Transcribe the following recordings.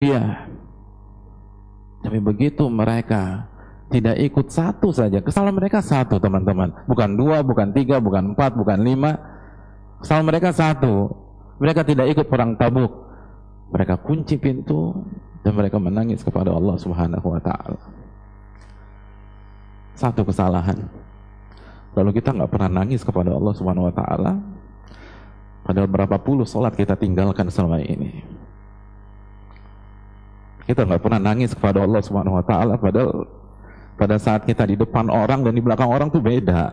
Iya. Tapi begitu mereka tidak ikut satu saja, kesalahan mereka satu teman-teman. Bukan dua, bukan tiga, bukan empat, bukan lima. Kesalahan mereka satu. Mereka tidak ikut perang tabuk. Mereka kunci pintu dan mereka menangis kepada Allah Subhanahu wa taala. Satu kesalahan. Lalu kita nggak pernah nangis kepada Allah Subhanahu wa taala. Padahal berapa puluh sholat kita tinggalkan selama ini. Kita nggak pernah nangis kepada Allah Subhanahu wa taala padahal pada saat kita di depan orang dan di belakang orang tuh beda.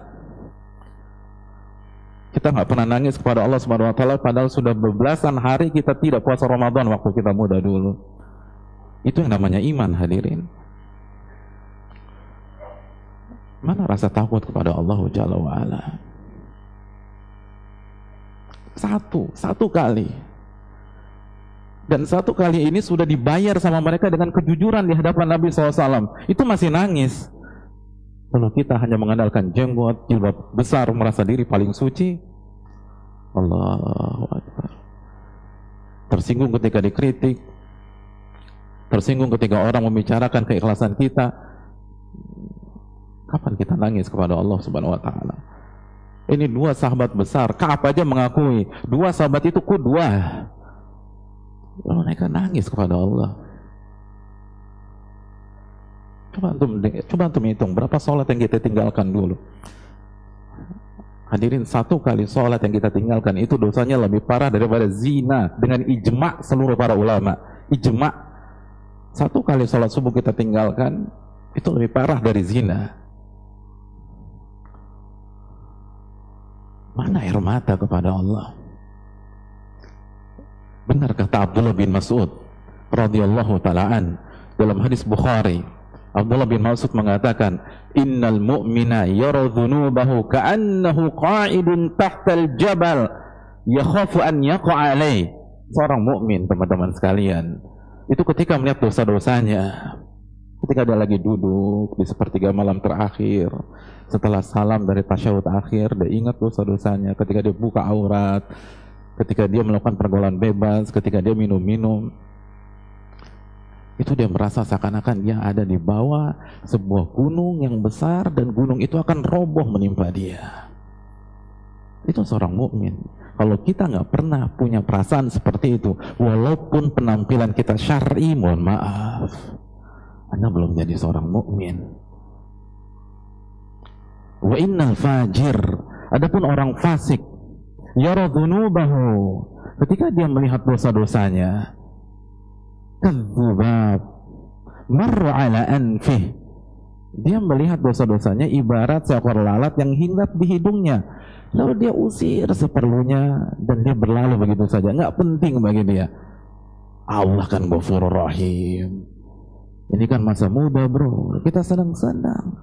Kita nggak pernah nangis kepada Allah Subhanahu wa taala padahal sudah bebelasan hari kita tidak puasa Ramadan waktu kita muda dulu. Itu yang namanya iman hadirin. Mana rasa takut kepada Allah Jalla wa ala? Satu, satu kali. Dan satu kali ini sudah dibayar sama mereka dengan kejujuran di hadapan Nabi SAW. Itu masih nangis. Kalau kita hanya mengandalkan jenggot, jilbab besar, merasa diri paling suci, Allah. Tersinggung ketika dikritik, tersinggung ketika orang membicarakan keikhlasan kita. Kapan kita nangis kepada Allah Subhanahu wa taala? Ini dua sahabat besar, Kaab aja mengakui, dua sahabat itu kudua. Lalu mereka nangis kepada Allah. Coba antum, coba antum hitung berapa sholat yang kita tinggalkan dulu. Hadirin satu kali sholat yang kita tinggalkan itu dosanya lebih parah daripada zina dengan ijma seluruh para ulama. Ijma satu kali sholat subuh kita tinggalkan itu lebih parah dari zina. Mana air mata kepada Allah? Benar kata Abdullah bin Mas'ud radhiyallahu taalaan dalam hadis Bukhari. Abdullah bin Mas'ud mengatakan, "Innal mu'mina yara dhunubahu ka'annahu qa'idun tahtal jabal yakhafu an yaqa' alaih." Seorang mukmin, teman-teman sekalian, itu ketika melihat dosa-dosanya, ketika dia lagi duduk di sepertiga malam terakhir, setelah salam dari tasyahud akhir, dia ingat dosa-dosanya, ketika dia buka aurat, ketika dia melakukan pergaulan bebas, ketika dia minum-minum, itu dia merasa seakan-akan dia ada di bawah sebuah gunung yang besar dan gunung itu akan roboh menimpa dia. Itu seorang mukmin. Kalau kita nggak pernah punya perasaan seperti itu, walaupun penampilan kita syar'i, mohon maaf, Anda belum jadi seorang mukmin. Wa innal fajir, adapun orang fasik, yara dhunubahu ketika dia melihat dosa-dosanya kadzubab marra ala anfih. Dia melihat dosa-dosanya ibarat seekor lalat yang hinggap di hidungnya. Lalu dia usir seperlunya dan dia berlalu begitu saja. Nggak penting bagi dia. Allah kan ghafurur rahim. Ini kan masa muda bro. Kita senang-senang.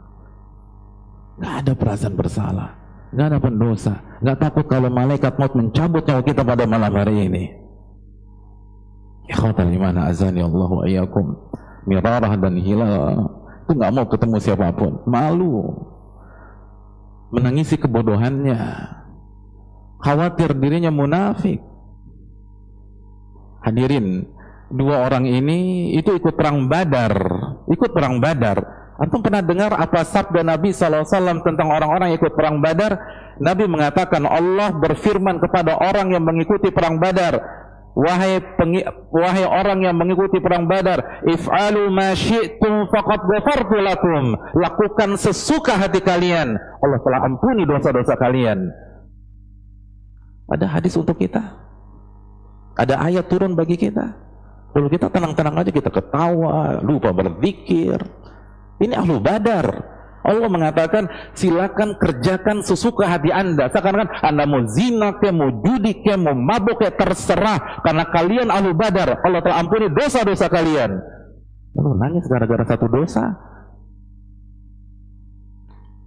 Nggak ada perasaan bersalah nggak ada pendosa, nggak takut kalau malaikat maut mencabut nyawa kita pada malam hari ini. Ikhwatan mana azani Allah wa iyyakum. Mirarah dan hilal. Itu nggak mau ketemu siapa pun, malu, menangisi kebodohannya, khawatir dirinya munafik. Hadirin, dua orang ini itu ikut perang Badar, ikut perang Badar Antum pernah dengar apa sabda Nabi SAW tentang orang-orang yang ikut perang Badar? Nabi mengatakan Allah berfirman kepada orang yang mengikuti perang Badar, wahai pengi, wahai orang yang mengikuti perang Badar, if'alu ma syi'tum faqad ghafartu lakum. Lakukan sesuka hati kalian. Allah telah ampuni dosa-dosa kalian. Ada hadis untuk kita? Ada ayat turun bagi kita? Lalu kita tenang-tenang aja kita ketawa, lupa berzikir, ini ahlu badar. Allah mengatakan silakan kerjakan sesuka hati anda. Seakan-akan anda mau zina ke, mau judi ke, mau mabuk ke, terserah. Karena kalian ahlu badar. Allah telah ampuni dosa-dosa kalian. Lalu nangis gara-gara satu dosa.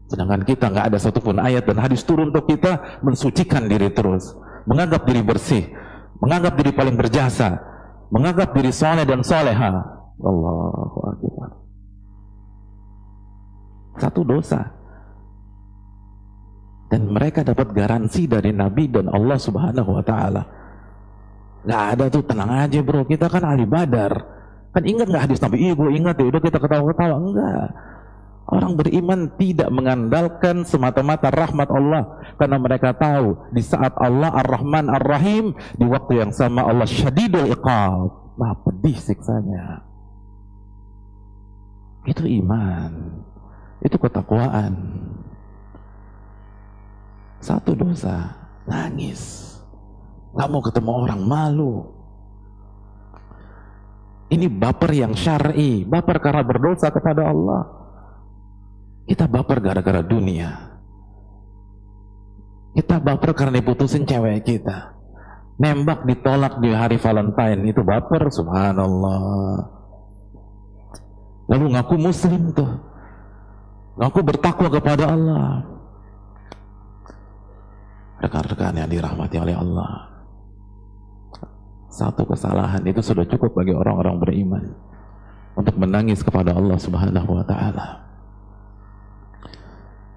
Sedangkan kita nggak ada satupun ayat dan hadis turun untuk kita mensucikan diri terus. Menganggap diri bersih. Menganggap diri paling berjasa. Menganggap diri soleh dan soleha. Allahu Akbar. Satu dosa. Dan mereka dapat garansi dari Nabi dan Allah Subhanahu wa taala. Gak ada tuh tenang aja bro, kita kan ahli badar. Kan ingat nggak hadis Nabi? Iya gue ingat ya, udah kita ketawa-ketawa. Enggak. Orang beriman tidak mengandalkan semata-mata rahmat Allah karena mereka tahu di saat Allah Ar-Rahman Ar-Rahim di waktu yang sama Allah Syadidul Iqab. Maha pedih siksanya. Itu iman. Itu ketakwaan. Satu dosa, nangis. Gak mau ketemu orang, malu. Ini baper yang syar'i, baper karena berdosa kepada Allah. Kita baper gara-gara dunia. Kita baper karena diputusin cewek kita. Nembak ditolak di hari Valentine itu baper, subhanallah. Lalu ngaku muslim tuh. Ngaku bertakwa kepada Allah. Rekan-rekan yang dirahmati oleh Allah. Satu kesalahan itu sudah cukup bagi orang-orang beriman untuk menangis kepada Allah Subhanahu wa taala.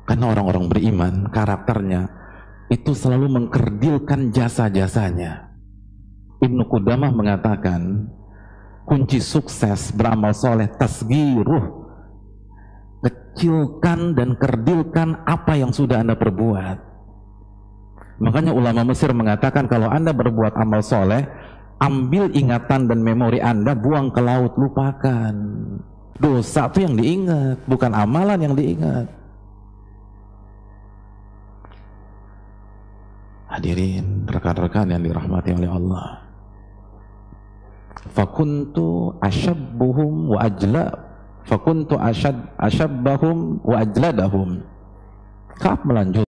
Karena orang-orang beriman karakternya itu selalu mengkerdilkan jasa-jasanya. Ibnu Qudamah mengatakan, kunci sukses beramal soleh tasgiruh kecilkan dan kerdilkan apa yang sudah anda perbuat. Makanya ulama Mesir mengatakan kalau anda berbuat amal soleh ambil ingatan dan memori anda buang ke laut lupakan. Dosa itu yang diingat bukan amalan yang diingat. Hadirin rekan-rekan yang dirahmati oleh Allah. Fakuntu asyabbuhum wa ajla fakuntu asyad asyabbahum wa ajladahum. Kaab melanjut